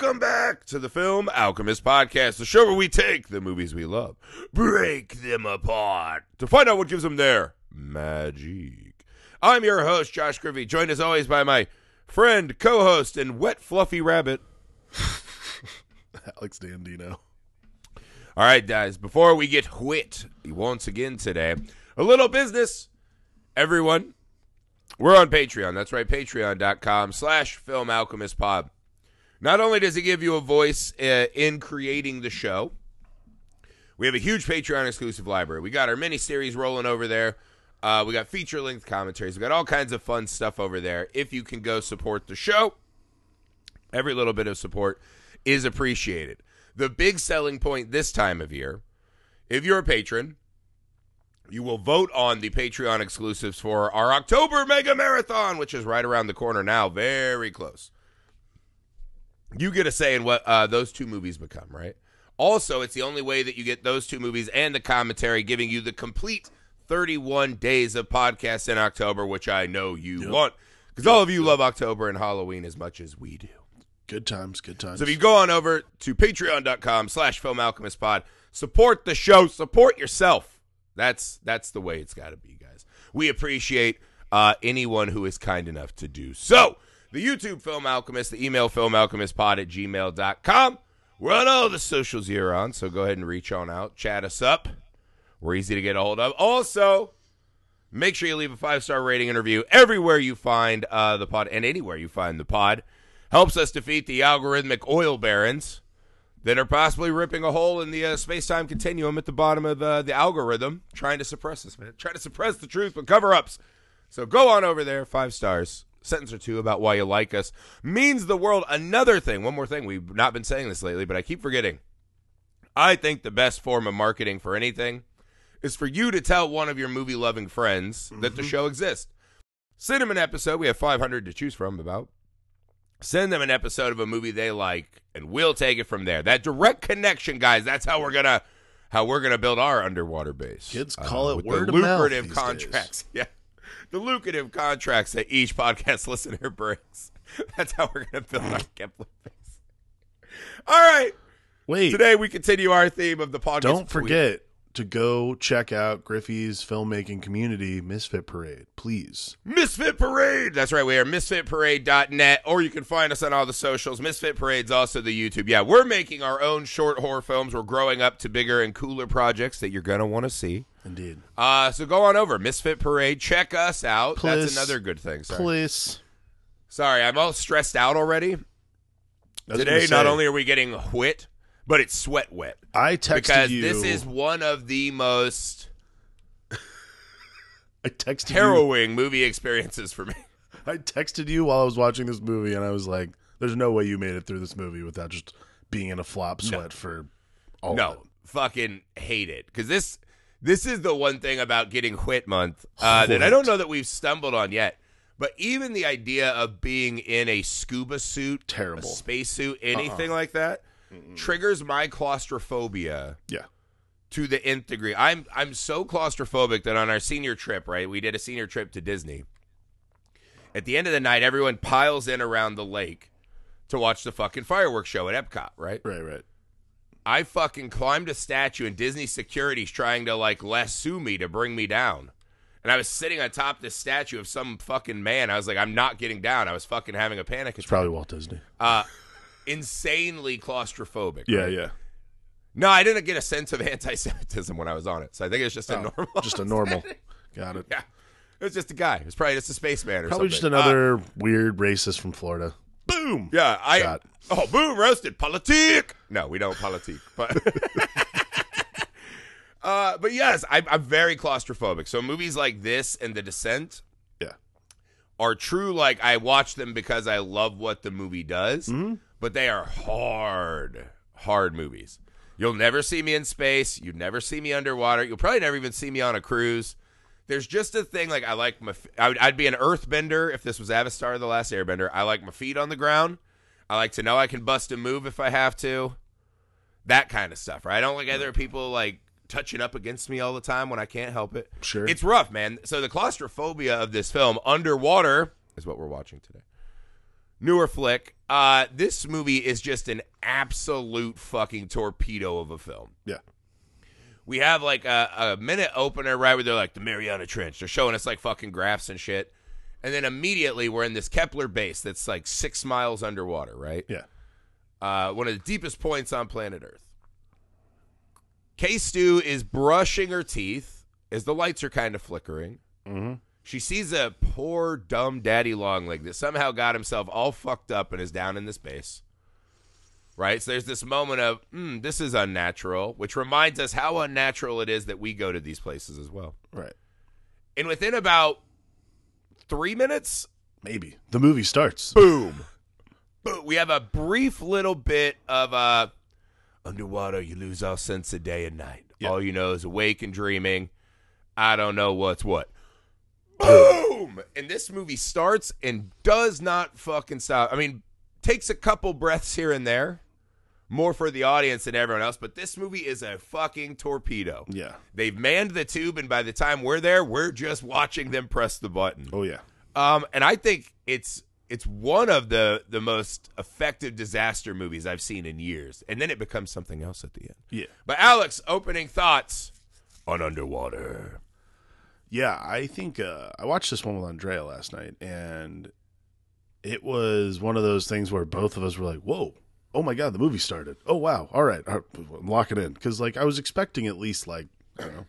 Welcome back to the Film Alchemist Podcast, the show where we take the movies we love, break them apart to find out what gives them their magic. I'm your host, Josh Griffey, joined as always by my friend, co host, and wet, fluffy rabbit. Alex Dandino. All right, guys, before we get wit once again today, a little business. Everyone, we're on Patreon. That's right, patreon.com slash film alchemist pod. Not only does it give you a voice uh, in creating the show, we have a huge Patreon exclusive library. We got our mini series rolling over there. Uh, we got feature length commentaries. We got all kinds of fun stuff over there. If you can go support the show, every little bit of support is appreciated. The big selling point this time of year, if you're a patron, you will vote on the Patreon exclusives for our October Mega Marathon, which is right around the corner now, very close. You get a say in what uh, those two movies become, right? Also, it's the only way that you get those two movies and the commentary giving you the complete 31 days of podcasts in October, which I know you Yep. want because all of you love October and Halloween as much as we do. Good times, good times. So if you go on over to patreon.com slash film alchemist pod, support the show, support yourself. That's that's the way it's gotta be, guys. We appreciate uh, anyone who is kind enough to do so. The YouTube Film Alchemist, the email filmalchemistpod at gmail.com. We're on all the socials you're on, so go ahead and reach on out, chat us up. We're easy to get a hold of. Also, make sure you leave a five star rating and review everywhere you find uh, the pod and anywhere you find the pod. Helps us defeat the algorithmic oil barons that are possibly ripping a hole in the uh, space time continuum at the bottom of uh, the algorithm, trying to suppress us, man. Trying to suppress the truth with cover ups. So go on over there, five stars, sentence or two about why you like us. Means the world. Another thing, one more thing. We've not been saying this lately, but I keep forgetting. I think the best form of marketing for anything is for you to tell one of your movie loving friends that the mm-hmm. show exists. Send them an episode. We have 500 to choose from about. Send them an episode of a movie they like, and we'll take it from there. That direct connection, guys. That's how we're gonna how we're gonna build our underwater base. Kids call it with word the of mouth lucrative contracts. Yeah, the lucrative contracts that each podcast listener brings. That's how we're gonna build our Kepler base. All right. Wait, Today we continue our theme of the podcast. don't forget to go check out Griffey's filmmaking community, Misfit Parade, please. Misfit Parade. That's right. We are misfitparade.net, or you can find us on all the socials. Misfit Parade's also the YouTube. Yeah, we're making our own short horror films. We're growing up to bigger and cooler projects that you're going to want to see. Indeed. Uh, so go on over. Misfit Parade. Check us out. That's another good thing. Sorry. Please. Sorry, I'm all stressed out already. Today, not only are we getting wet, but it's sweat wet. I texted Because you. this is one of the most I texted you. movie experiences for me. I texted you while I was watching this movie, and I was like, "There's no way you made it through this movie without just being in a flop sweat for all of no, fucking hate it because this this is the one thing about getting Whit month uh, that I don't know that we've stumbled on yet. But even the idea of being in a scuba suit, Terrible. a space suit, anything like that, triggers my claustrophobia Yeah. to the nth degree. I'm I'm so claustrophobic that on our senior trip, right, we did a senior trip to Disney. At the end of the night, everyone piles in around the lake to watch the fucking fireworks show at Epcot, right? Right. Right. I fucking climbed a statue and Disney security's trying to like lasso me to bring me down. And I was sitting on top of this statue of some fucking man. I was like, I'm not getting down. I was fucking having a panic It's probably Walt Disney. Uh, insanely claustrophobic. Yeah. right? Yeah. No, I didn't get a sense of anti-Semitism when I was on it. So I think it's just a Oh, normal. just a normal. Got it. yeah, it was just a guy. It was probably just a spaceman or Probably something. just another weird racist from Florida. Boom. Yeah, I. Shot. Oh, boom, roasted politique. No, we don't politique, but. uh, but yes, I, I'm very claustrophobic. So movies like this and The Descent Yeah. are true. Like I watch them because I love what the movie does, Mm-hmm. but they are hard, hard movies. You'll never see me in space. You'd never see me underwater. You'll probably never even see me on a cruise. There's just a thing like I like my. I would, I'd be an earthbender if this was Avatar: The Last Airbender. I like my feet on the ground. I like to know I can bust a move if I have to. That kind of stuff, right? I don't like other people like touching up against me all the time when I can't help it. Sure. It's rough, man. So the claustrophobia of this film, underwater, is what we're watching today. newer flick. Uh, this movie is just an absolute fucking torpedo of a film. Yeah. We have like a, a minute opener right where they're like the Mariana Trench. They're showing us like fucking graphs and shit. And then immediately we're in this Kepler base that's like six miles underwater, right? Yeah. Uh, one of the deepest points on planet Earth. K Stew is brushing her teeth as the lights are kind of flickering. Mm-hmm. She sees a poor, dumb daddy long leg that somehow got himself all fucked up and is down in this space. Right? So there's this moment of, hmm, this is unnatural, which reminds us how unnatural it is that we go to these places as well. Right. And within about three minutes, Maybe the movie starts. boom. boom. We have a brief little bit of uh, underwater, you lose all sense of day and night. Yeah. All you know is awake and dreaming. I don't know what's what. Boom! And this movie starts and does not fucking stop. I mean, takes a couple breaths here and there, more for the audience than everyone else, but this movie is a fucking torpedo. Yeah. They've manned the tube, and by the time we're there, we're just watching them press the button. Oh yeah. Um, and I think it's it's one of the the most effective disaster movies I've seen in years. And then it becomes something else at the end. Yeah. But Alex, opening thoughts on Underwater. Yeah, I think uh, I watched this one with Andrea last night, and it was one of those things where both of us were like, "Whoa, oh my god, the movie started! Oh wow, all right, all right lock it in." Because like I was expecting at least like I don't know,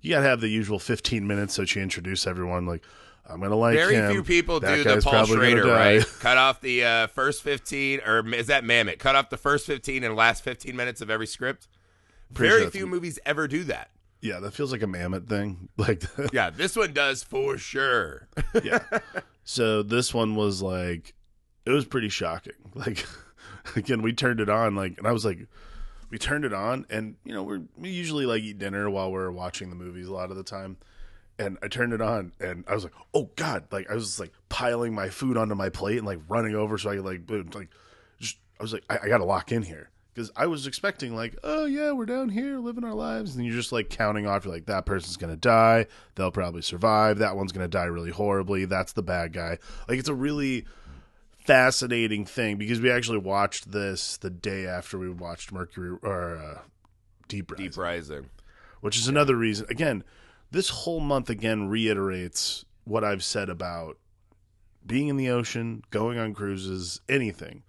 you gotta have the usual fifteen minutes so she introduce everyone. Like I'm gonna like Very him. few people That do the Paul Schrader, right? Cut off the uh, first fifteen, or is that Mammoth? Cut off the first fifteen and last fifteen minutes of every script. Pretty Very sure few movies ever do that. Yeah, that feels like a mammoth thing. Like Yeah, this one does for sure. yeah. So this one was like, it was pretty shocking. Like, again, we turned it on, like, and I was like, we turned it on, and you know, we're we usually like eat dinner while we're watching the movies a lot of the time. And I turned it on, and I was like, "Oh God!" Like I was like piling my food onto my plate and like running over so I could like, boom, like, just I was like, I, I got to lock in here because I was expecting like, oh yeah, we're down here living our lives, and you're just like counting off. You're like, that person's gonna die. They'll probably survive. That one's gonna die really horribly. That's the bad guy. Like it's a really fascinating thing because we actually watched this the day after we watched Mercury or uh, Deep Rising, Deep Rising. which is another reason. Again, this whole month again reiterates what I've said about being in the ocean, going on cruises, anything.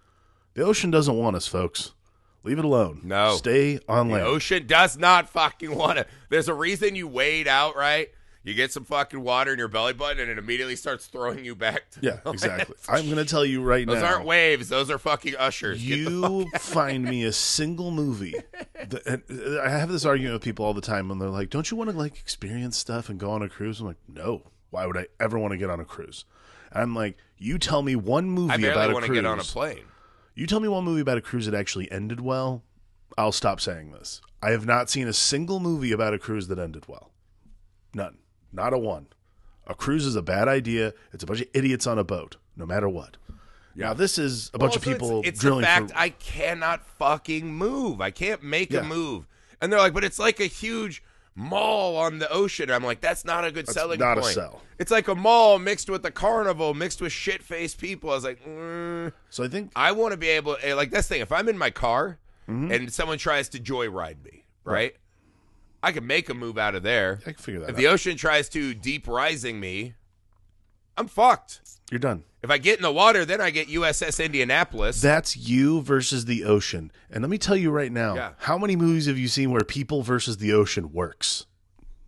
The ocean doesn't want us, folks. Leave it alone. No. stay on The land. ocean does not fucking want to. There's a reason you wade out, right? You get some fucking water in your belly button, and it immediately starts throwing you back. To yeah, exactly. I'm going to tell you right Those now. Those aren't waves. Those are fucking ushers. You find me a single movie. That, and uh, I have this argument with people all the time and they're like, "Don't you want to like experience stuff and go on a cruise?" I'm like, "No. Why would I ever want to get on a cruise?" And I'm like, "You tell me one movie about a cruise. I about barely a want to cruise. get on a plane. You tell me one movie about a cruise that actually ended well. I'll stop saying this. I have not seen a single movie about a cruise that ended well. None. Not a one. A cruise is a bad idea. It's a bunch of idiots on a boat, no matter what. Now this is a bunch of Also, it's- people It's, drilling the fact for I cannot fucking move. I can't make Yeah. a move. And they're like, but it's like a huge mall on the ocean. I'm like, that's not a good selling not a sell. It's like a mall mixed with a carnival, mixed with shit faced people. I was like, mm, So I think I want to be able, eh, like this thing. If I'm in my car Mm-hmm. and someone tries to joyride me, right? I can make a move out of there. I can figure that If out. the ocean tries to deep rising me, I'm fucked. You're done. If I get in the water, then I get USS Indianapolis. That's you versus the ocean. And let me tell you right now, Yeah. how many movies have you seen where people versus the ocean works?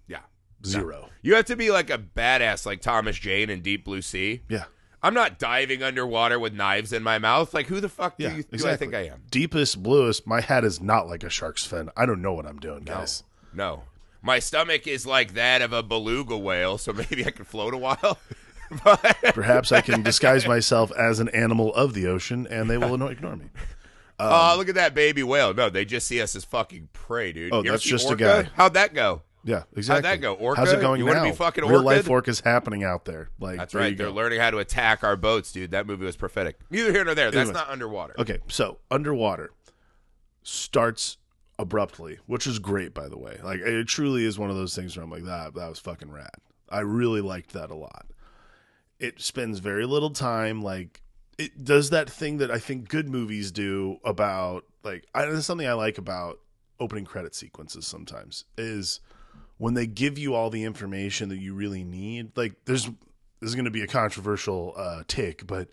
yeah. Zero. You have to be like a badass like Thomas Jane in Deep Blue Sea. Yeah. I'm not diving underwater with knives in my mouth. Like, who the fuck do, Yeah, you, do I think I am? Deepest, bluest, my hat is not like a shark's fin. I don't know what I'm doing, guys. No. My stomach is like that of a beluga whale, so maybe I can float a while. but Perhaps I can disguise myself as an animal of the ocean and they will ignore me. oh, look at that baby whale. No, they just see us as fucking prey, dude. Oh, You that's just a guy. How'd that go? Yeah, exactly. How'd that go, Orca? How's it going You now? be fucking Real life orca'd? is happening out there. Like That's there right. They're go. learning how to attack our boats, dude. That movie was prophetic. Neither here nor there. That's Anyways. not underwater. Okay, so underwater starts abruptly, which is great, by the way. Like it truly is one of those things where I'm like, that that was fucking rad. I really liked that a lot. It spends very little time like it does that thing that I think good movies do about like I there's something I like about opening credit sequences sometimes is when they give you all the information that you really need. Like there's this is going to be a controversial uh take, but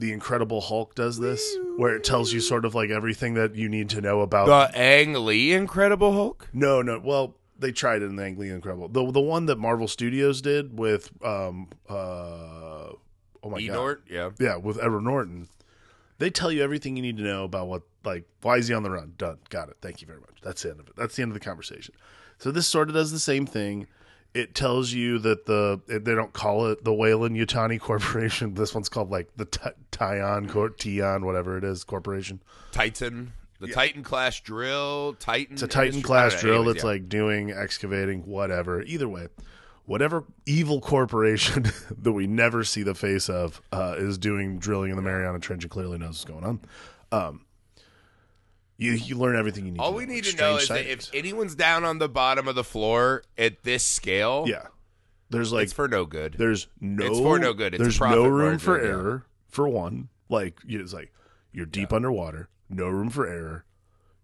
the Incredible Hulk does this where it tells you sort of like everything that you need to know about The Ang Lee Incredible Hulk? No, no. Well, they tried it in the Ang Lee Incredible. The the one that Marvel Studios did with um uh oh my god. Enort? Yeah. Yeah, with Edward Norton. They tell you everything you need to know about what like why is he on the run? Done. Got it. Thank you very much. That's the end of it. That's the end of the conversation. So this sort of does the same thing. It tells you that the they don't call it the Weyland Yutani Corporation. This one's called like the T- Tyon Cor- Tion whatever it is Corporation. Titan. The Titan class drill. Titan. It's a Titan class know, drill anyways, that's yeah. like doing excavating, whatever. Either way, whatever evil corporation that we never see the face of uh, is doing drilling in the Mariana Trench and clearly knows what's going on. Um, you you learn everything you need. All we know. need to know is that if anyone's down on the bottom of the floor at this scale, yeah, there's like it's for no good. there's no It's for no good. It's there's no room for yeah. error for one. Like it's like you're deep underwater, no room for error.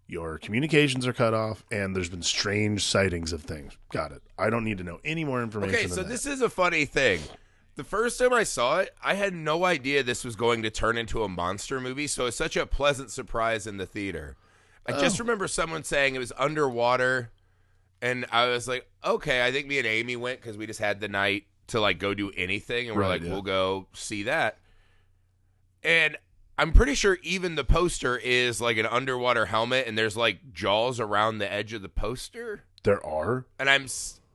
Your communications are cut off, and there's been strange sightings of things. Got it. I don't need to know any more information. Okay, so this is a funny thing. The first time I saw it, I had no idea this was going to turn into a monster movie, so it's such a pleasant surprise in the theater. I Oh. just remember someone saying it was underwater, and I was like, okay, I think me and Amy went because we just had the night to like go do anything, and we're Right, like, yeah. we'll go see that. And I'm pretty sure even the poster is like an underwater helmet, and there's like jaws around the edge of the poster there are. and I'm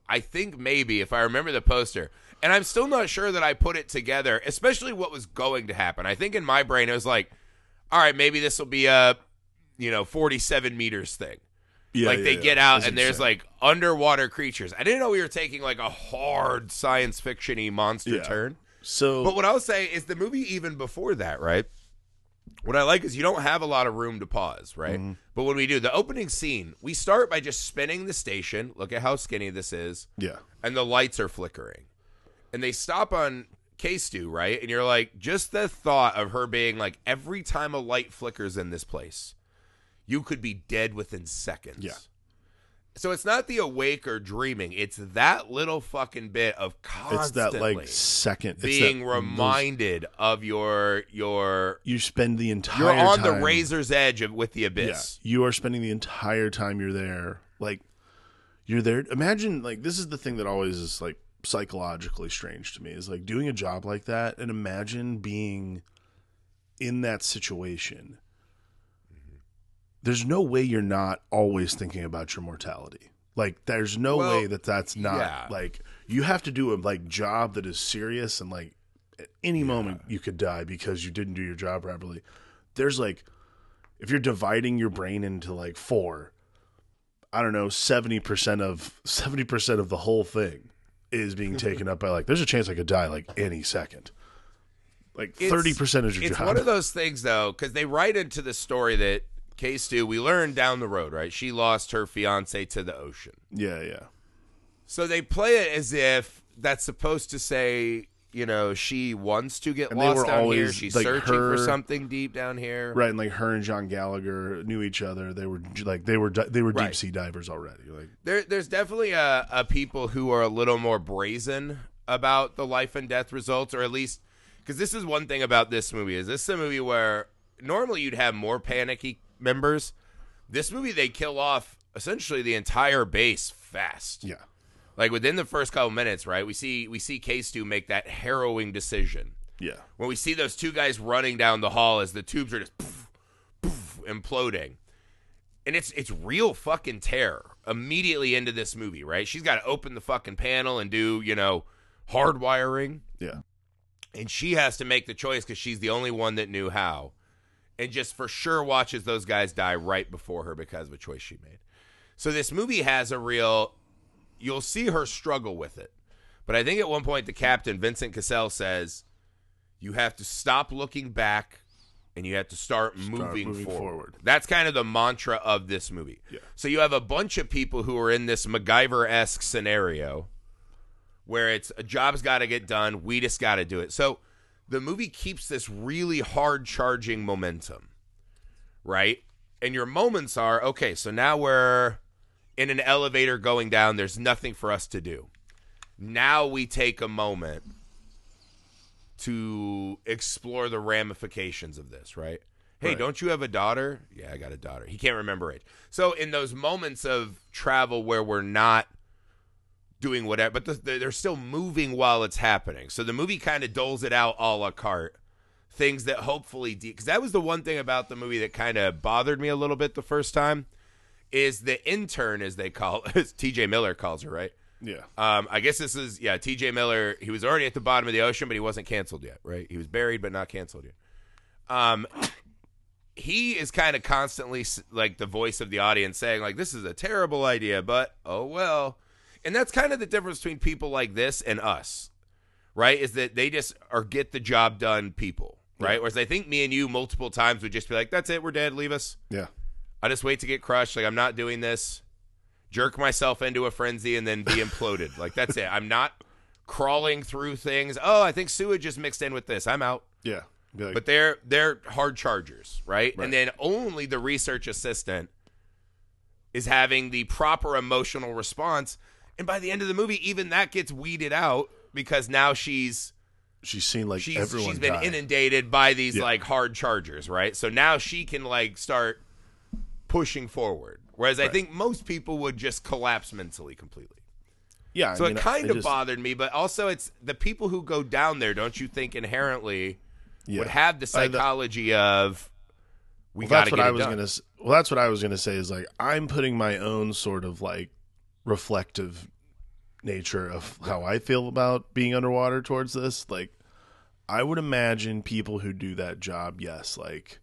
I think maybe if I remember the poster, and I'm still not sure that I put it together, especially what was going to happen. I think in my brain it was like, all right, maybe this will be a you know 47 meters thing. Yeah, like yeah, they yeah. get out That's and there's like underwater creatures. I didn't know we were taking like a hard science fictiony monster Yeah. turn. so But what I'll say is the movie even before that, right? What I like is you don't have a lot of room to pause, right? Mm-hmm. But when we do the opening scene, we start by just spinning the station. Look at how skinny this is yeah, and the lights are flickering. And they stop on K Stew, right? And you're like, just the thought of her being like, every time a light flickers in this place, you could be dead within seconds. Yeah. So it's not the awake or dreaming; it's that little fucking bit of it's constantly that like second it's being that, reminded of your your. you spend the entire You're on the razor's edge of with the Yeah, abyss. you are spending the entire time you're there. Like you're there. Imagine like this is the thing that always is like psychologically strange to me is like doing a job like that and imagine being in that situation. There's no way you're not always thinking about your mortality. Like there's no Well, way that that's not yeah. like you have to do a like job that is serious and like at any moment you could die because you didn't do your job properly. There's like if you're dividing your brain into like four, I don't know, seventy percent of seventy percent of the whole thing is being taken up by like. There's a chance I could die like any second. Like thirty percent of your It's job. one of those things though, because they write into the story that K Stew, we learned down the road, right? She lost her fiance to the ocean. yeah, yeah, So they play it as if that's supposed to say, you know, she wants to get And lost down here. She's like, searching for something deep down here. right. And like her and John Gallagher knew each other. They were like they were they were Right. deep sea divers already. Like There, there's definitely a, a people who are a little more brazen about the life and death results, or at least because this is one thing about this movie is this is a movie where normally you'd have more panicky members. This movie they kill off essentially the entire base fast. yeah, Like within the first couple minutes, right? We see we see K Stew make that harrowing decision. yeah, When we see those two guys running down the hall as the tubes are just poof, poof, imploding. And it's it's real fucking terror immediately into this movie, right? She's got to open the fucking panel and do, you know, hardwiring. yeah. And she has to make the choice because she's the only one that knew how. And just for sure watches those guys die right before her because of a choice she made. So this movie has a real you'll see her struggle with it. But I think at one point the captain, Vincent Cassel, says, You have to stop looking back and you have to start, moving, moving forward. forward. That's kind of the mantra of this movie. Yeah. So you have a bunch of people who are in this MacGyver esque scenario where it's a job's got to get done. We just got to do it. So the movie keeps this really hard charging momentum, right? And your moments are okay, so now we're in an elevator going down, there's nothing for us to do. Now we take a moment to explore the ramifications of this, right? Hey, Right. don't you have a daughter? Yeah, I got a daughter. He can't remember it. So in those moments of travel where we're not doing whatever, but the, the, they're still moving while it's happening. So the movie kind of doles it out a la carte. Things that hopefully, because that was the one thing about the movie that kind of bothered me a little bit the first time, is the intern, as they call, as T.J. Miller calls her, right? Yeah. Um, I guess this is yeah. T.J. Miller. He was already at the bottom of the ocean, but he wasn't canceled yet, right? He was buried, but not canceled yet. Um, he is kind of constantly like the voice of the audience, saying like, "This is a terrible idea," but oh well. And that's kind of the difference between people like this and us, right? Is that they just are get the job done people, right? Whereas I think me and you multiple times would just be like, "That's it, we're dead, leave us." Yeah. I just wait to get crushed. Like I'm not doing this. Jerk myself into a frenzy and then be imploded. Like that's it. I'm not crawling through things. Oh, I think sewage is mixed in with this. I'm out. Yeah. Like, But they're they're hard chargers, right? Right. And then only the research assistant is having the proper emotional response. And by the end of the movie, even that gets weeded out because now she's she's seen like she's everyone she's been die. inundated by these Yeah. like hard chargers, right? So now she can like start pushing forward. Whereas I think most people would just collapse mentally completely. yeah. I So mean, it kind I of just- bothered me, but also it's the people who go down there, don't you think inherently Yeah. would have the I- the- psychology of we Well, got that's to what get I was done. gonna. Well, that's what I was gonna say. Is like I'm putting my own sort of like reflective nature of how I feel about being underwater towards this. Like, I would imagine people who do that job, yes, like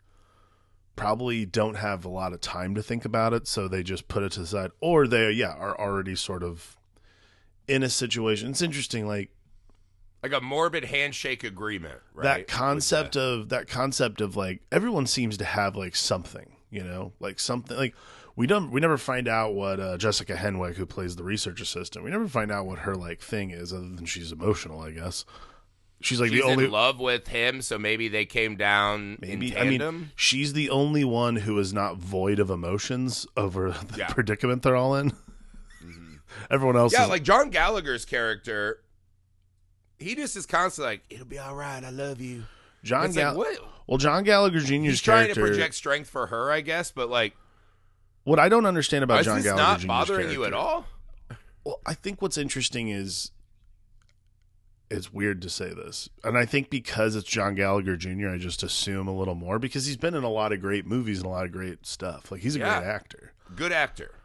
probably don't have a lot of time to think about it, so they just put it to the side, or they, yeah, are already sort of in a situation. It's interesting, like like a morbid handshake agreement, right? that concept the- of that concept of like everyone seems to have like something you know like something like we don't we never find out what uh, jessica henwick who plays the research assistant we never find out what her like thing is other than she's emotional i guess she's like she's the only in love with him, so maybe they came down maybe in i tandem. mean she's the only one who is not void of emotions over the Yeah. predicament they're all in everyone else yeah, is like John Gallagher's character, he just is constantly like, "It'll be all right. I love you." john It's like, what? well john gallagher jr's He's trying to project strength for her, I guess, but like, what i don't understand about is john this gallagher not jr's bothering you at character- all? Well, I think what's interesting is it's weird to say this. And I think because it's John Gallagher Jr., I just assume a little more because he's been in a lot of great movies and a lot of great stuff. Like he's a Yeah. great actor. Good actor,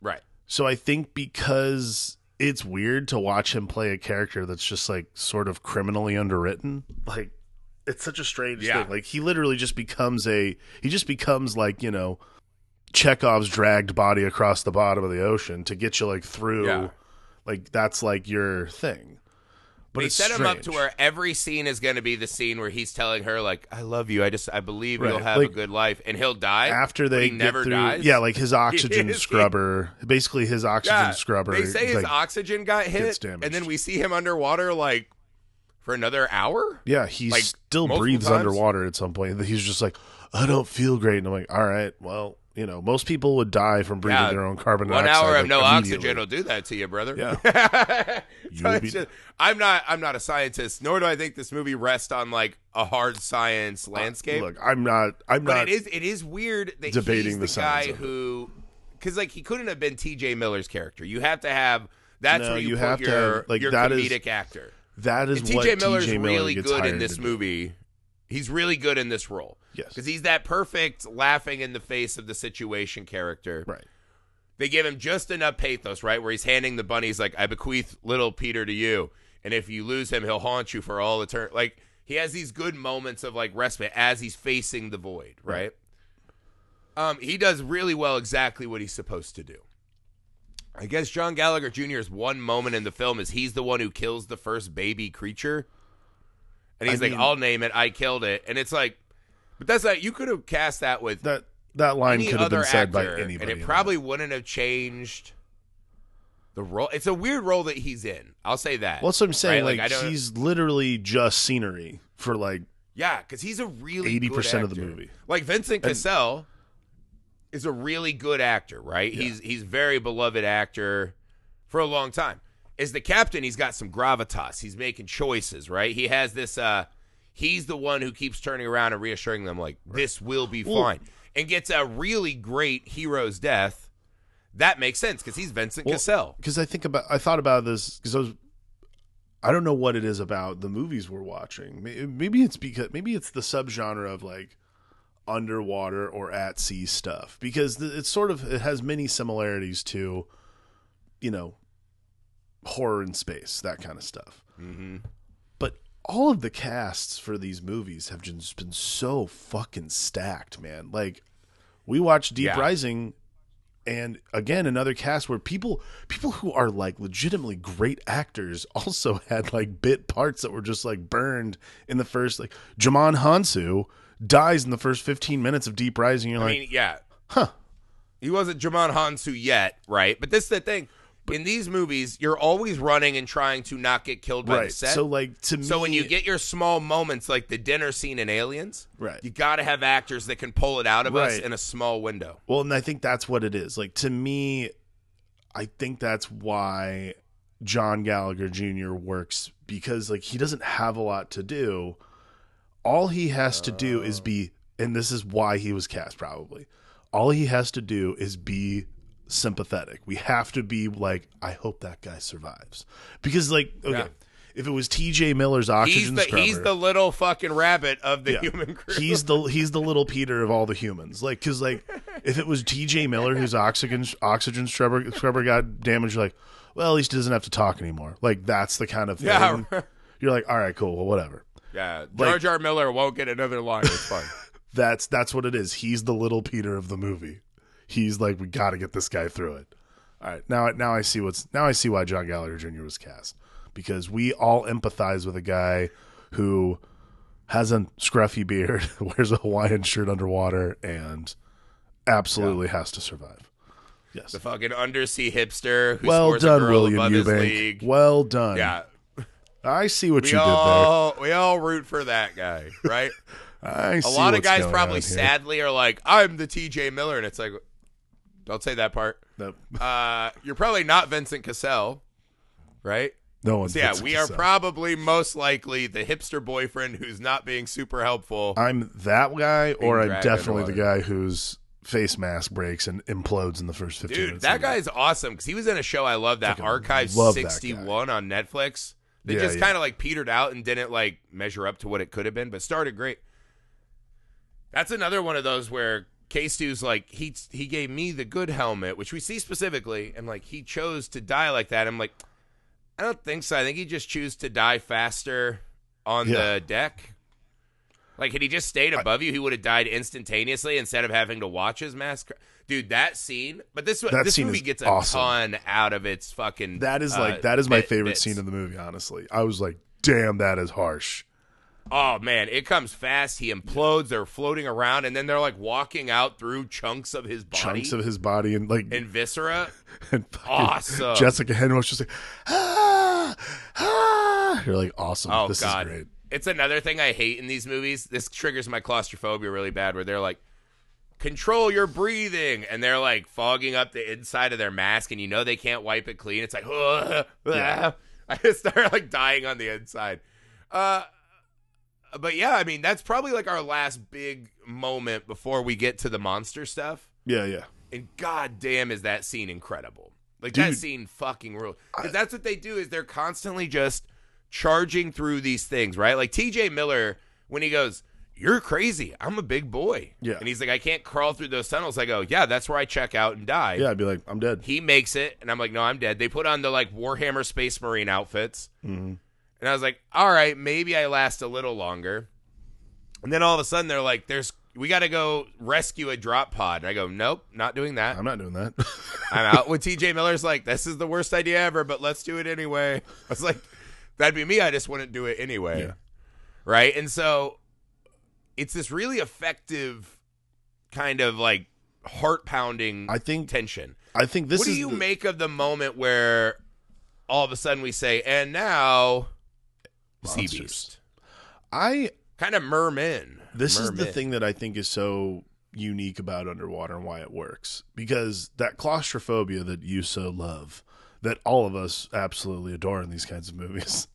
right? So I think because it's weird to watch him play a character that's just like sort of criminally underwritten, like it's such a strange Yeah. thing. Like he literally just becomes a he just becomes like, you know, Chekhov's dragged body across the bottom of the ocean to get you like through Yeah. like that's like your thing. But they set him up to strange. where every scene is going to be the scene where he's telling her like, "I love you. I just I believe Right, you'll have like, a good life," and he'll die after they never through, dies. yeah, like his oxygen scrubber, basically his oxygen Yeah, scrubber. They say his like, oxygen got hit, and then we see him underwater like for another hour. Yeah, he Like, still breathes times? underwater at some point. He's just like, I don't feel great. And I'm like, all right, well, you know, most people would die from breathing Yeah, their own carbon One dioxide. One hour of like, no oxygen will do that to you, brother. Yeah. So be- just- I'm not. I'm not a scientist, nor do I think this movie rests on like a hard science landscape. Look, I'm not. I'm but not. it is. It is weird that debating the the, guy science of it. who, because like he couldn't have been T.J. Miller's character. You have to have. That's No, where you, you put have to your have- like, your that is- comedic actor. that is And what T.J. Miller's TJ Miller really good in this to movie. He's really good in this role. Yes. Because he's that perfect laughing in the face of the situation character. Right. They give him just enough pathos, right? Where he's handing the bunnies like, I bequeath little Peter to you. And if you lose him, he'll haunt you for all eternity. Like he has these good moments of like respite as he's facing the void, right? Um, he does really well exactly what he's supposed to do. I guess John Gallagher Jr.'s one moment in the film is he's the one who kills the first baby creature. And he's I like, mean- I'll name it, I killed it. And it's like, but that's not, you could have cast that with That that line could have been said by anybody. and it that. probably wouldn't have changed the role. It's a weird role that he's in. I'll say that. Well, that's what I'm saying. right? Like, I he's literally just scenery for like Yeah, because he's a really eighty percent of the movie. Like Vincent Cassel is a really good actor, right? He's he's very beloved actor for a long time. As the captain, he's got some gravitas. He's making choices, right? He has this. uh He's the one who keeps turning around and reassuring them, like this will be fine, and gets a really great hero's death. That makes sense because he's Vincent Well, Cassel. Because I think about, I thought about this because I was, I don't know what it is about the movies we're watching. Maybe it's because maybe it's the subgenre of like underwater or at sea stuff because it's sort of it has many similarities to, you know, horror in space that kind of stuff. Mm-hmm. But all of the casts for these movies have just been so fucking stacked, man. Like we watched Deep Yeah. Rising and again another cast where people people who are like legitimately great actors also had like bit parts that were just like burned in the first like Djimon Hounsou dies in the first 15 minutes of Deep Rising you're I like mean, yeah, huh He wasn't Djimon Hounsou yet, right? But this is the thing. In these movies, you're always running and trying to not get killed by right the set. so like to me So when you get your small moments like the dinner scene in Aliens, Right. you got to have actors that can pull it out of us in a small window. Well, and I think that's what it is. Like to me, I think that's why John Gallagher Jr. works because like he doesn't have a lot to do. All he has to do is be and this is why he was cast probably. All he has to do is be sympathetic. We have to be like I hope that guy survives. Because like okay, Yeah. if it was TJ Miller's oxygen He's the scrubber, he's the little fucking rabbit of the yeah. human crew. He's the he's the little Peter of all the humans. Like, cause like, if it was T.J. Miller whose oxygen oxygen scrubber scrubber got damaged, like, well, at least he doesn't have to talk anymore. Like, that's the kind of thing. Yeah. You're like, all right, cool, well, whatever. yeah, Jar Jar Miller won't get another line. It's fine. That's that's what it is. He's the little Peter of the movie. He's like, we got to get this guy through it. All right, now now I see what's now I see why John Gallagher Jr. was cast because we all empathize with a guy who has a scruffy beard, wears a Hawaiian shirt underwater, and absolutely has to survive. Yes. the fucking undersea hipster Well done, William Eubank. league. Well done. Yeah, I see what we you all did there. we all root for that guy, right? I a lot of guys probably sadly are like, "I'm the T.J. Miller," and it's like, don't say that part. Nope. Uh, you're probably not Vincent Cassel, right? No one's So yeah, Vincent we are probably most likely the hipster boyfriend who's not being super helpful. I'm that guy, or I'm definitely the guy whose face mask breaks and implodes in the first 15 Dude, minutes. that guy's awesome because he was in a show I love that Fucking Archive love that guy. 61 on Netflix. That Yeah, just yeah. kind of like petered out and didn't like measure up to what it could have been, but started great. That's another one of those where K Stew's like he he gave me the good helmet, which we see specifically, and like he chose to die like that. I'm like, I don't think so. I think he just chose to die faster on Yeah. the deck. Like, had he just stayed above you, he would have died instantaneously instead of having to watch his mask. Dude, that scene. But this That this movie gets a awesome. ton out of its fucking. That is uh, like that is my bit- favorite bits. scene in the movie. Honestly, I was like, "Damn, that is harsh." Oh man, it comes fast. He implodes. They're floating around, and then they're like walking out through chunks of his body Chunks of his body and like and viscera. and Awesome. Jessica was just like, ah, ah. You're like, awesome. Oh this god, is great. it's another thing I hate in these movies. This triggers my claustrophobia really bad. Where they're like, "Control your breathing," and they're like fogging up the inside of their mask, and you know they can't wipe it clean. It's like, Yeah. I just start like dying on the inside. Uh, but yeah, I mean that's probably like our last big moment before we get to the monster stuff. Yeah, yeah. And god damn is that scene incredible. Like Dude. that scene fucking rules. Because that's what they do is they're constantly just charging through these things, right? Like TJ Miller, when he goes, You're crazy. I'm a big boy. Yeah. And he's like, I can't crawl through those tunnels. I go, Yeah, that's where I check out and die. Yeah, I'd be like, I'm dead. He makes it, and I'm like, No, I'm dead. They put on the like Warhammer Space Marine outfits. hmm And I was like, all right, maybe I last a little longer. And then all of a sudden they're like, there's we got to go rescue a drop pod. And I go, nope, not doing that. I'm not doing that. I'm out. When TJ Miller's like, this is the worst idea ever, but let's do it anyway. I was like, that'd be me. I just wouldn't do it anyway. Yeah. Right. And so it's this really effective kind of like heart pounding I think tension. I think this is. what do you the- make of the moment where all of a sudden we say, and now sea beast? I kind of merman. this is the thing that I think is so unique about underwater and why it works because that claustrophobia that you so love that all of us absolutely adore in these kinds of movies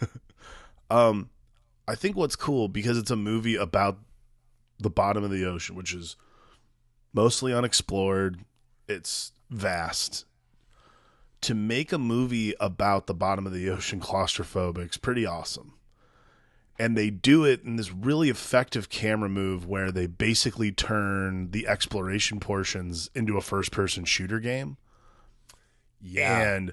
um i think what's cool because it's a movie about the bottom of the ocean which is mostly unexplored it's vast to make a movie about the bottom of the ocean claustrophobic is pretty awesome and they do it in this really effective camera move where they basically turn the exploration portions into a first person shooter game Yeah. and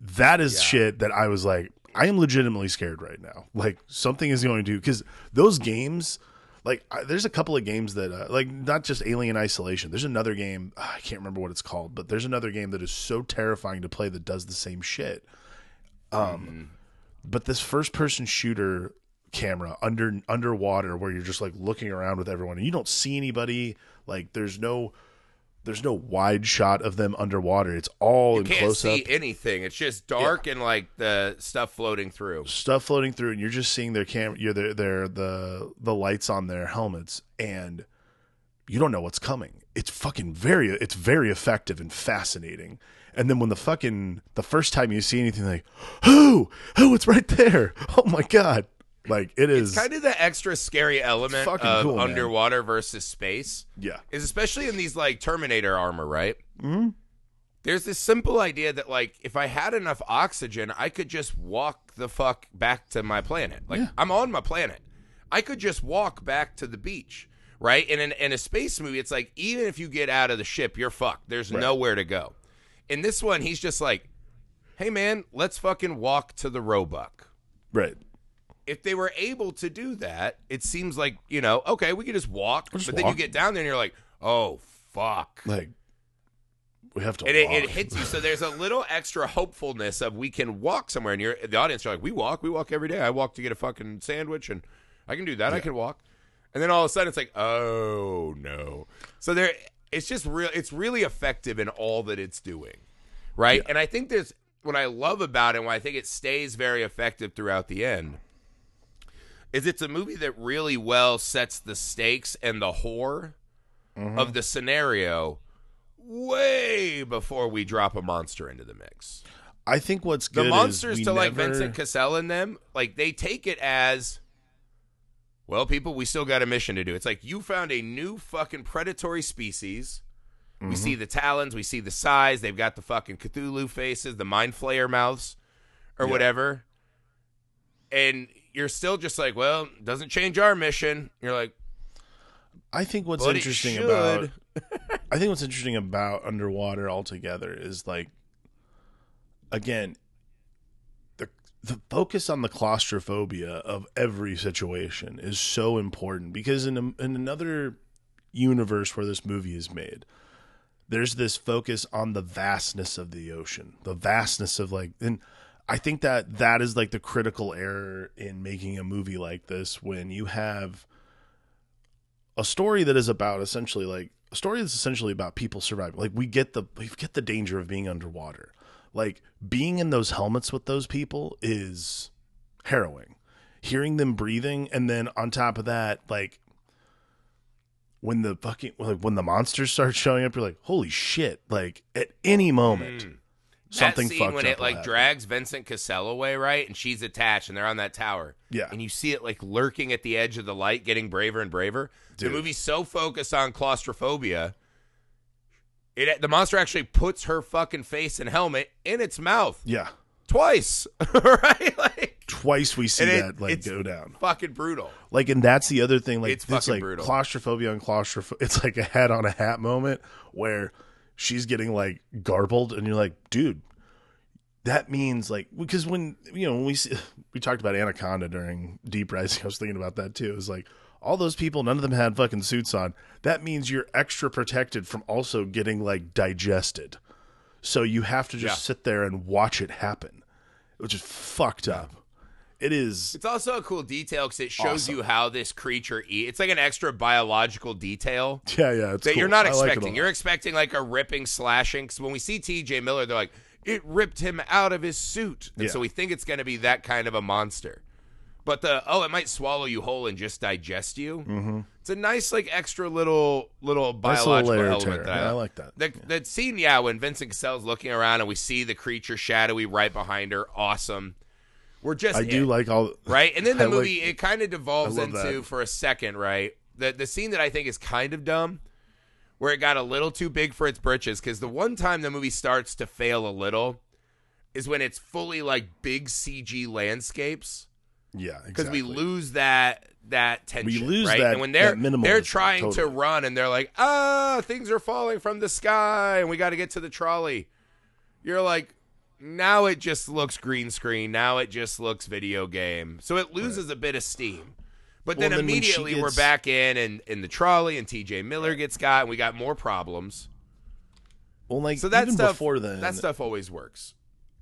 that is Yeah. shit that i was like i am legitimately scared right now like something is going to because those games like I, there's a couple of games that uh, like not just alien isolation. There's another game ah, i can't remember what it's called but there's another game that is so terrifying to play that does the same shit. Um but this first person shooter camera under underwater where you're just like looking around with everyone and you don't see anybody like there's no there's no wide shot of them underwater. It's all you in can't close see up anything. It's just dark and like the stuff floating through. stuff floating through and you're just seeing their camera you're their, their the the lights on their helmets and you don't know what's coming. It's fucking very it's very effective and fascinating. And then when the fucking the first time you see anything like oh oh it's right there. Oh my god like it is Kind of the extra scary element fucking of cool, man. underwater versus space yeah is especially in these like Terminator armor, right? Mm-hmm. There's this simple idea that like if I had enough oxygen, I could just walk the fuck back to my planet. Like Yeah. I'm on my planet. I could just walk back to the beach, right? And in, in a space movie, it's like even if you get out of the ship, you're fucked. There's nowhere to go. In this one, he's just like, "Hey man, let's fucking walk to the Roebuck." right if they were able to do that, it seems like, you know, okay, we could just walk. just but then you get down there and you're like, oh, fuck. like we have to And it, walk. it hits you. So there's a little extra hopefulness of we can walk somewhere. And you're, the audience are like, we walk. We walk every day. I walk to get a fucking sandwich and I can do that. I can walk. And then all of a sudden it's like, oh, no. So there, it's just real. It's really effective in all that it's doing. Right. And I think there's what I love about it and why I think it stays very effective throughout the end is it's a movie that really well sets the stakes and the horror of mm-hmm. the scenario way before we drop a monster into the mix. I think what's The monsters to like Vincent Cassel and them, like they take it as well, people, we still got a mission to do. It's like you found a new fucking predatory species. We mm-hmm. see the talons, we see the size, they've got the fucking Cthulhu faces, the mind flayer mouths, or Yeah. whatever. And you're still just like, well, doesn't change our mission. You're like, I think what's But interesting about I think what's interesting about underwater altogether is like again the the focus on the claustrophobia of every situation is so important because in a, in another universe where this movie is made there's this focus on the vastness of the ocean the vastness of like and I think that that is like the critical error in making a movie like this when you have a story that is about essentially like a story that's essentially about people surviving. Like we get the we get the danger of being underwater. Like being in those helmets with those people is harrowing. Hearing them breathing and then on top of that, like when the fucking like when the monsters start showing up, you're like, holy shit! Like at any moment, hmm. Something that scene when it like happen. drags Vincent Cassel away, right? And she's attached, and they're on that tower. Yeah. and you see it like lurking at the edge of the light, getting braver and braver. Dude. The movie's so focused on claustrophobia. It the monster actually puts her fucking face and helmet in its mouth Yeah, twice, right? Like twice we see it- that like go down. fucking brutal. Like, and that's the other thing. Like, It's it's, like brutal. claustrophobia and claustrophobia. It's like a hat on a hat moment where she's getting like garbled, and you're like, dude, that means like because when you know when we see, we talked about Anaconda during Deep Rising, I was thinking about that too. It's like all those people, none of them had fucking suits on. That means you're extra protected from also getting like digested. So you have to just Yeah. sit there and watch it happen, which is fucked up. It is. It's also a cool detail because it shows Awesome. you how this creature eats. It's like an extra biological detail. Yeah, yeah. It's that cool. you're not I like expecting. lot. you're expecting like a ripping, slashing. Because when we see T.J. Miller, they're like, it ripped him out of his suit, and Yeah. so we think it's going to be that kind of a monster. But the oh, it might swallow you whole and just digest you. Mm-hmm. It's a nice like extra little little Nice little biological element. that Yeah, I like that. The, the scene, yeah, when Vincent Cassel's looking around and we see the creature shadowy right behind her, awesome. We're just I do like all right, and then the I like- movie it kind of devolves into that. for a second, right? The the scene that I think is kind of dumb, where it got a little too big for its britches, because the one time the movie starts to fail a little is when it's fully like big CG landscapes yeah because exactly. we lose that that tension. lose right? that- and when they're they're trying to run and they're like, ah, things are falling from the sky, and we got to get to the trolley. You're like, now it just looks green screen. Now it just looks video game. So it loses a bit of steam. But Well, then, then immediately we're back in and in the trolley, and T.J. Miller gets got, and we got more problems. well, like So that stuff before then, that stuff always works.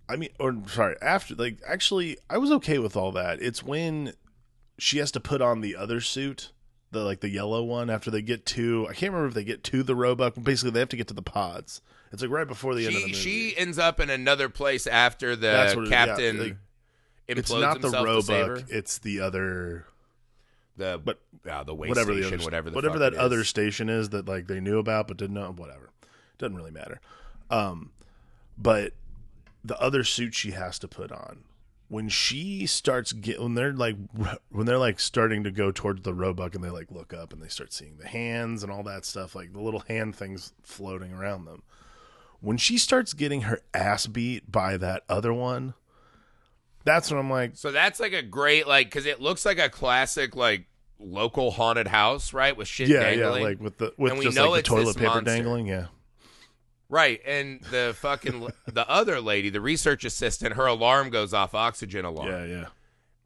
I mean, or sorry, after like actually, I was okay with all that. It's when she has to put on the other suit, the like the yellow one, after they get to. I can't remember if they get to the Roebuck. Basically, they have to get to the pods. It's like right before the end of the She movie. she ends up in another place after the what it- yeah, captain like, it's not the. Roebuck. It's the other the But uh, the way whatever station, the other whatever the whatever that other station is that like they knew about but didn't know. Whatever, doesn't really matter. Um, but the other suit she has to put on when she starts get when they're like when they're like starting to go towards the Roebuck and they like look up and they start seeing the hands and all that stuff like the little hand things floating around them. When she starts getting her ass beat by that other one, that's when I'm like, So that's like a great like because it looks like a classic like local haunted house, right? With shit yeah, dangling. yeah, like with the with And we just know like the toilet paper monster. dangling, yeah. right. And the fucking the other lady, the research assistant, her alarm goes off, oxygen alarm, Yeah, yeah.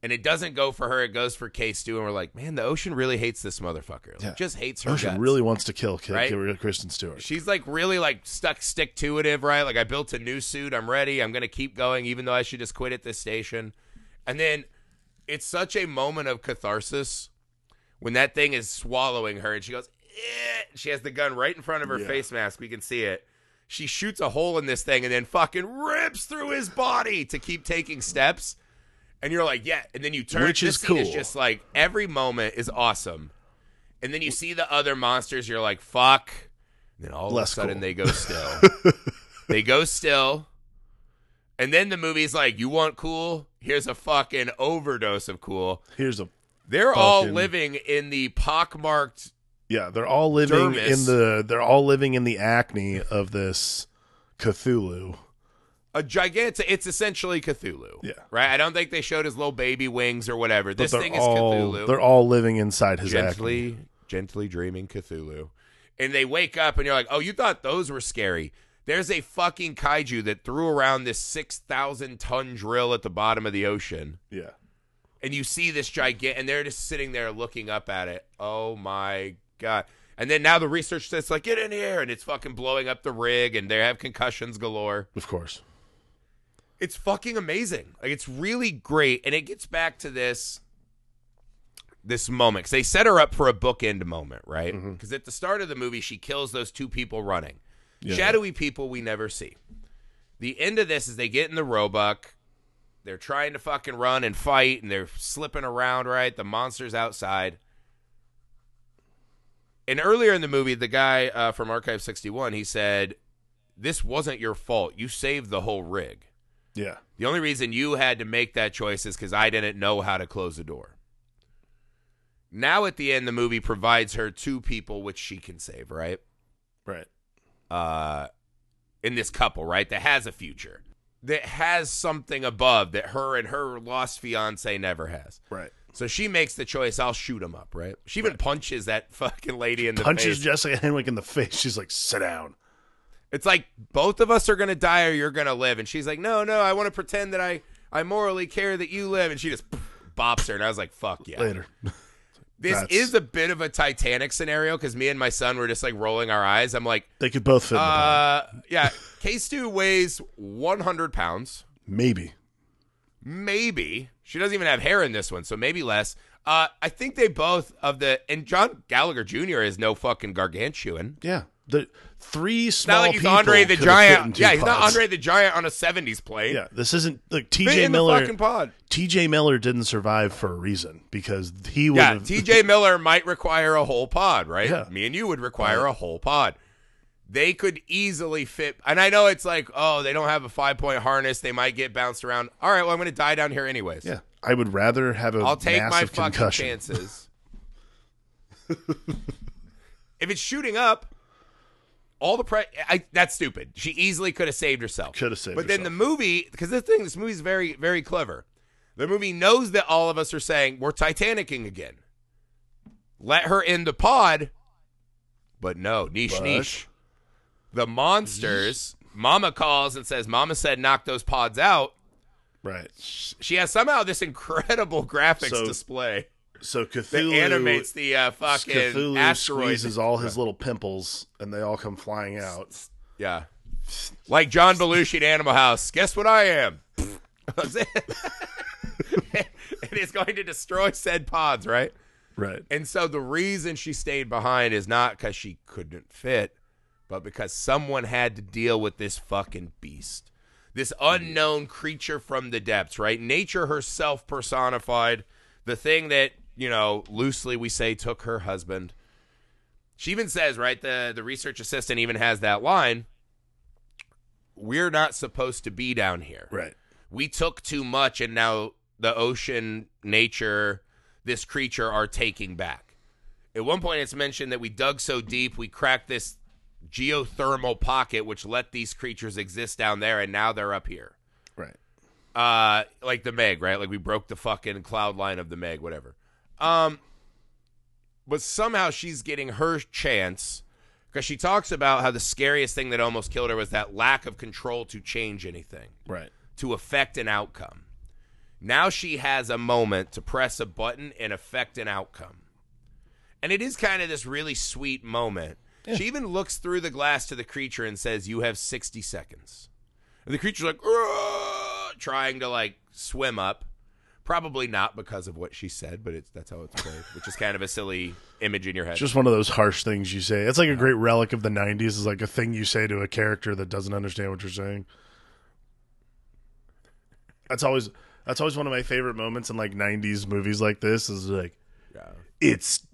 And it doesn't go for her. It goes for K Stew, and we're like, man, the ocean really hates this motherfucker. Like, Yeah. Just hates her. Ocean guts. really wants to kill, kill, Right? kill Kristen Stewart. She's like really like stuck stick to itive, right? Like I built a new suit, I'm ready, I'm gonna keep going, even though I should just quit at this station. And then it's such a moment of catharsis when that thing is swallowing her and she goes, eh. she has the gun right in front of her Yeah. face mask, we can see it. She shoots a hole in this thing and then fucking rips through his body to keep taking steps. And you're like, yeah. And then you turn. Which is scene is just like every moment is awesome. And then you see the other monsters. You're like, fuck. And then all Less of a sudden cool. they go still. they go still. And then the movie's like, you want cool? Here's a fucking overdose of cool. Here's a They're all living in the pockmarked. yeah. They're all living Dermis. in the. They're all living in the acne of this Cthulhu. A gigantic. It's essentially Cthulhu. Yeah. Right? I don't think they showed his little baby wings or whatever. But This they're is all Cthulhu. they're all living inside his acne. gently, gently dreaming Cthulhu. And they wake up and you're like, oh, you thought those were scary. There's a fucking kaiju that threw around this 6,000 ton drill at the bottom of the ocean. Yeah. And you see this gigantic, and they're just sitting there looking up at it. Oh my God. And then now the research says, like, get in here. And it's fucking blowing up the rig, and they have concussions galore. Of course. It's fucking amazing. Like it's really great, and it gets back to this this moment 'Cause they set her up for a bookend moment, right? Because at the start of the movie, she kills those two people running, Yeah. shadowy people we never see. The end of this is they get in the Roebuck. They're trying to fucking run and fight, and they're slipping around. Right, the monsters outside. And earlier in the movie, the guy uh, from Archive 61, he said, "This wasn't your fault. You saved the whole rig." Yeah. The only reason you had to make that choice is because I didn't know how to close the door. Now at the end, the movie provides her two people which she can save, right? Right. Uh, in this couple, right? That has a future, that has something above that her and her lost fiance never has. Right. So she makes the choice. I'll shoot him up, right? She even punches that fucking lady in the Punches face. Jessica Henwick in the face. She's like, sit down. It's like both of us are gonna die or you're gonna live. And she's like, no, no, I want to pretend that I I morally care that you live. And she just bops her, and I was like, fuck yeah. Later. This That's- is a bit of a Titanic scenario because me and my son were just like rolling our eyes. I'm like, They could both fit in the pod. uh, yeah, K Stew weighs 100 pounds, Maybe. maybe. She doesn't even have hair in this one, so maybe less. Uh, I think they both of the and John Gallagher Jr. is no fucking gargantuan. Yeah. The three small not like he's people Andre the could have fit in Giant. two Yeah, he's not pods. Andre the Giant on a '70s plane. Yeah, this isn't like Fit T.J. in the Miller. fucking pod. T.J. Miller didn't survive for a reason because he would Yeah, have. TJ Miller might require a whole pod, right? Yeah. Me and you would require a whole pod. They could easily fit, and I know it's like, oh, they don't have a five point harness. They might get bounced around. All right, well, I'm going to die down here anyways. yeah, I would rather have a I'll take my massive fucking concussion. chances. if it's shooting up, all the pre, I, that's stupid. She easily could have saved herself. Could have saved But then the movie, because this thing, this movie's very, very clever. The movie knows that all of us are saying we're Titanicing again. Let her in the pod, but no, niche, But- niche. The monsters. Mama calls and says, "Mama said knock those pods out." Right. She has somehow this incredible graphics So- display So that Cthulhu animates the uh, fucking Cthulhu asteroid. squeezes all his little pimples, and they all come flying out. Yeah, like John Belushi in Animal House. Guess what I am? And it's going to destroy said pods, right? Right. And so the reason she stayed behind is not because she couldn't fit, but because someone had to deal with this fucking beast. This unknown creature from the depths, right? Nature herself personified, the thing that, you know, loosely we say took her husband. She even says, right, the, the research assistant even has that line We're not supposed to be down here Right. we took too much and now the ocean nature this creature are taking back at one point it's mentioned that we dug so deep we cracked this geothermal pocket which let these creatures exist down there and now they're up here Right. uh like the meg right like we broke the fucking cloud line of the meg whatever um but somehow she's getting her chance because she talks about how the scariest thing that almost killed her was that lack of control to change anything Right. to affect an outcome. Now she has a moment to press a button and affect an outcome. And it is kind of this really sweet moment. She even looks through the glass to the creature and says, You have 60 seconds. And the creature's like, trying to like swim up. Probably not because of what she said, but it's that's how it's played, which is kind of a silly image in your head. Just one of those harsh things you say. It's like a great relic of the '90s. Is like a thing you say to a character that doesn't understand what you're saying. That's always that's always one of my favorite moments in like '90s movies like this. Is like yeah. it's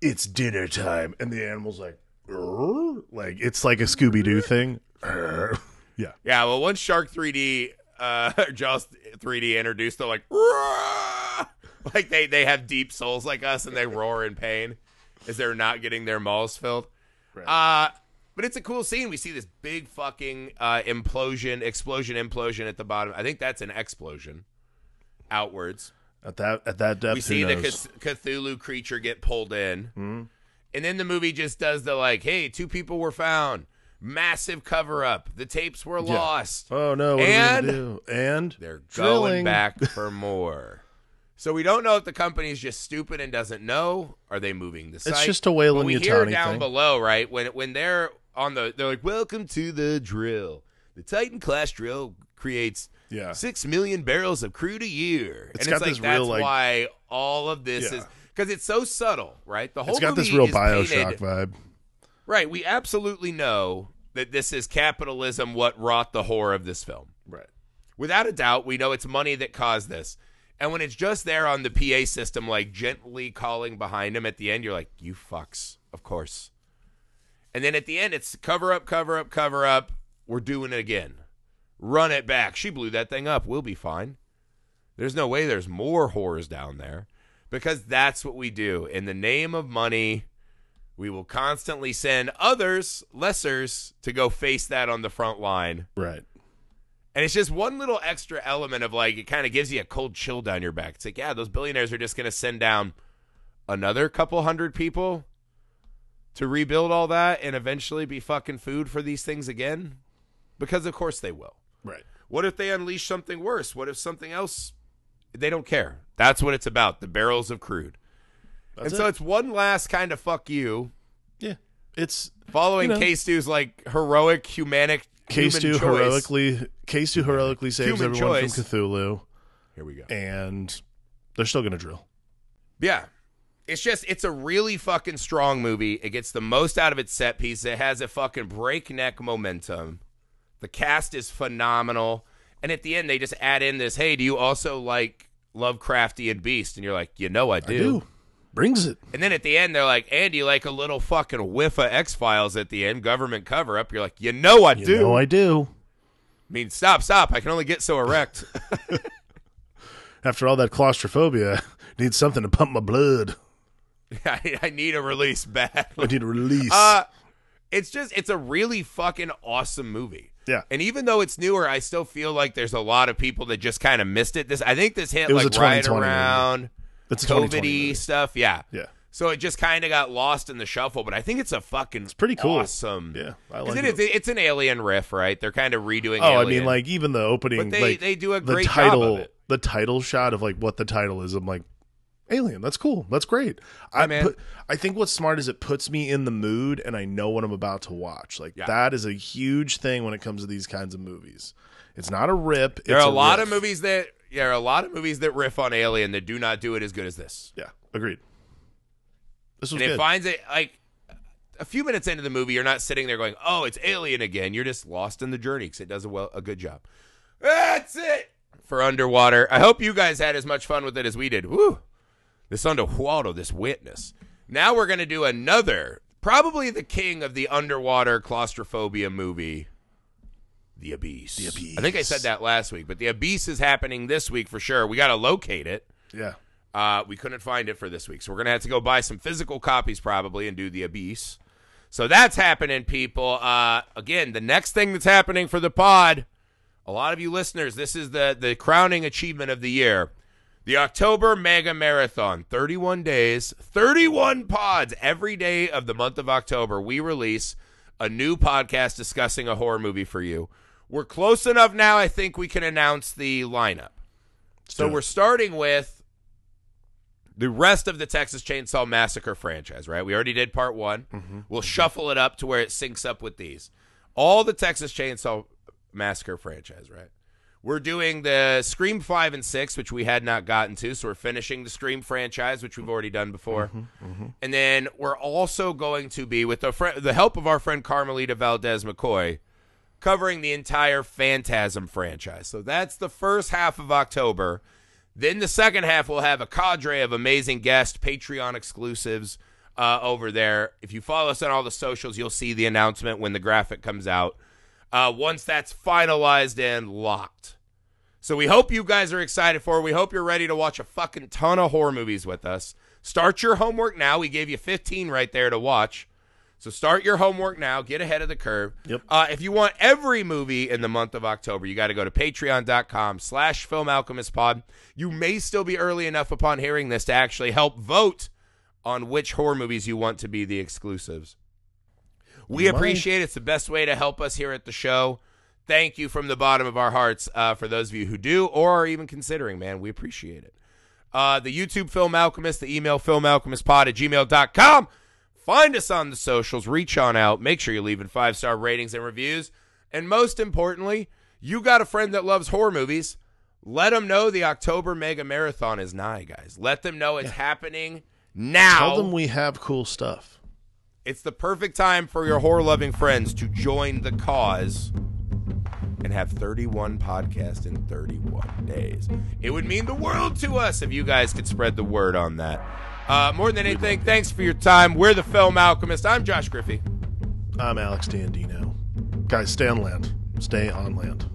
it's dinner time, and the animal's like, "Arr?" like it's like a Scooby Doo thing. Yeah, Yeah, well, once Shark 3D, uh, Jaws 3D introduced, they're like, "Roar!" like they they have deep souls like us, and they roar in pain as they're not getting their maws filled. Right. Uh, but it's a cool scene. We see this big fucking uh, implosion, explosion, implosion at the bottom. I think that's an explosion outwards. at that at that depth, We see the? Cthulhu creature get pulled in. And then the movie just does the like, hey, two people were found. Massive cover up. The tapes were Yeah. lost. Oh no! What And- are we do? And They're going Drilling. back for more. So we don't know if the company's just stupid and doesn't know. Are they moving the site? It's just a But we hear down thing. below, right? When when they're on the, they're like, "Welcome to the drill." The Titan class drill creates Yeah. six million barrels of crude a year, It's and it's like this that's real, like- why all of this Yeah. is because it's so subtle, right? The whole it's got this real Bioshock painted- vibe. Right? We absolutely know that this is capitalism what wrought the horror of this film. Right. Without a doubt, we know it's money that caused this. And when it's just there on the PA system, like gently calling behind him at the end, you're like, you fucks, of course. And then at the end, it's cover up, cover up, cover up. We're doing it again. Run it back. She blew that thing up. We'll be fine. There's no way there's more horrors down there because that's what we do. In the name of money, we will constantly send others, lessers, to go face that on the front line. Right. And it's just one little extra element of like it kind of gives you a cold chill down your back. It's like, yeah, those billionaires are just going to send down another couple hundred people to rebuild all that and eventually be fucking food for these things again? Because of course they will. Right. What if they unleash something worse? What if something else? They don't care. That's what it's about. The barrels of crude. That's and so it's one last kind of fuck you yeah. It's following You know. K Stew's like heroic humanic two heroically K Stew heroically saves Human everyone choice. from Cthulhu, Here we go. and they're still gonna drill. Yeah. it's just it's a really fucking strong movie. It gets the most out of its set piece. It has a fucking breakneck momentum. The cast is phenomenal. And at the end they just add in this, "Hey, do you also like Lovecraftian Beast?" And you're like, "You know I do." I do. Brings it. And then at the end they're like, Andy, like a little fucking whiff of X-Files at the end, government cover up?" You're like, "You know I You do." know I do. I mean, stop, stop. I can only get so erect. After all that claustrophobia, need something to pump my blood. I, I need a release back. I need a release. Uh, it's just it's a really fucking awesome movie. Yeah. And even though it's newer, I still feel like there's a lot of people that just kind of missed it. This I think this hit It was like right 2020 movie. It's COVID stuff. Yeah. Yeah. So it just kind of got lost in the shuffle, but I think it's a fucking it's pretty cool. awesome. Yeah, I like it is- it's an alien riff, right? They're kind of redoing. Oh, I mean, like even the opening, But they- like, they do a great job title, of it. The title shot of like what the title is. I'm like, Alien. That's cool. That's great. I man. put, I think what's smart is it puts me in the mood, and I know what I'm about to watch. Like Yeah. that is a huge thing when it comes to these kinds of movies. It's not a rip. there it's are a lot riff. of movies that there are a lot of movies that riff on Alien that do not do it as good as this. Yeah, agreed. This was and it finds it like a few minutes into the movie, you're not sitting there going, "Oh, it's Alien again." You're just lost in the journey because it does a well a good job. That's it for underwater. I hope you guys had as much fun with it as we did. Woo! This underwater, this witness. Now we're gonna do another, probably the king of the underwater claustrophobia movie. The Abyss. The Abyss. I think I said that last week, but The Abyss is happening this week for sure. We got to locate it. yeah, Uh, we couldn't find it for this week, so we're gonna have to go buy some physical copies probably and do the Abyss. So that's happening, people. Uh, again, the next thing that's happening for the pod, a lot of you listeners, this is the the crowning achievement of the year. The October Mega Marathon, 31 days, 31 pods every day of the month of October. We release a new podcast discussing a horror movie for you. We're close enough now, I think we can announce the lineup. So it. we're starting with the rest of the Texas Chainsaw Massacre franchise, right? We already did part one. Mm-hmm. We'll shuffle it up to where it syncs up with these. All the Texas Chainsaw Massacre franchise, right? We're doing the Scream 5 and 6, which we had not gotten to. So we're finishing the Scream franchise, which we've already done before. Mm-hmm, And then we're also going to be, with the, fr- the help of our friend Carmelita Valdez McCoy, covering the entire Phantasm franchise. So that's the first half of October. Then the second half, we'll have a cadre of amazing guests, Patreon exclusives uh, over there. If you follow us on all the socials, you'll see the announcement when the graphic comes out. Uh, once that's finalized and locked. So we hope you guys are excited for it. We hope you're ready to watch a fucking ton of horror movies with us. Start your homework now. We gave you 15 right there to watch. So start your homework now. Get ahead of the curve. Yep. Uh, if you want every movie in the month of October, you got to go to patreon.com slash film alchemist pod. You may still be early enough upon hearing this to actually help vote on which horror movies you want to be the exclusives. We appreciate it. It's the best way to help us here at the show. Thank you from the bottom of our hearts uh, for those of you who do or are even considering, man. We appreciate it. Uh, the YouTube Film Alchemist, the email filmalchemistpod at gmail.com. Find us on the socials. Reach on out. Make sure you're leaving five star ratings and reviews. And most importantly, you got a friend that loves horror movies. Let them know the October Mega Marathon is nigh, guys. Let them know it's happening now. tell them we have cool stuff. It's the perfect time for your horror loving friends to join the cause and have 31 podcasts in 31 days. It would mean the world to us if you guys could spread the word on that. Uh, more than anything, thanks for your time. We're the Film Alchemist. I'm Josh Griffey. I'm Alex Dandino. Guys, stay on land. Stay on land.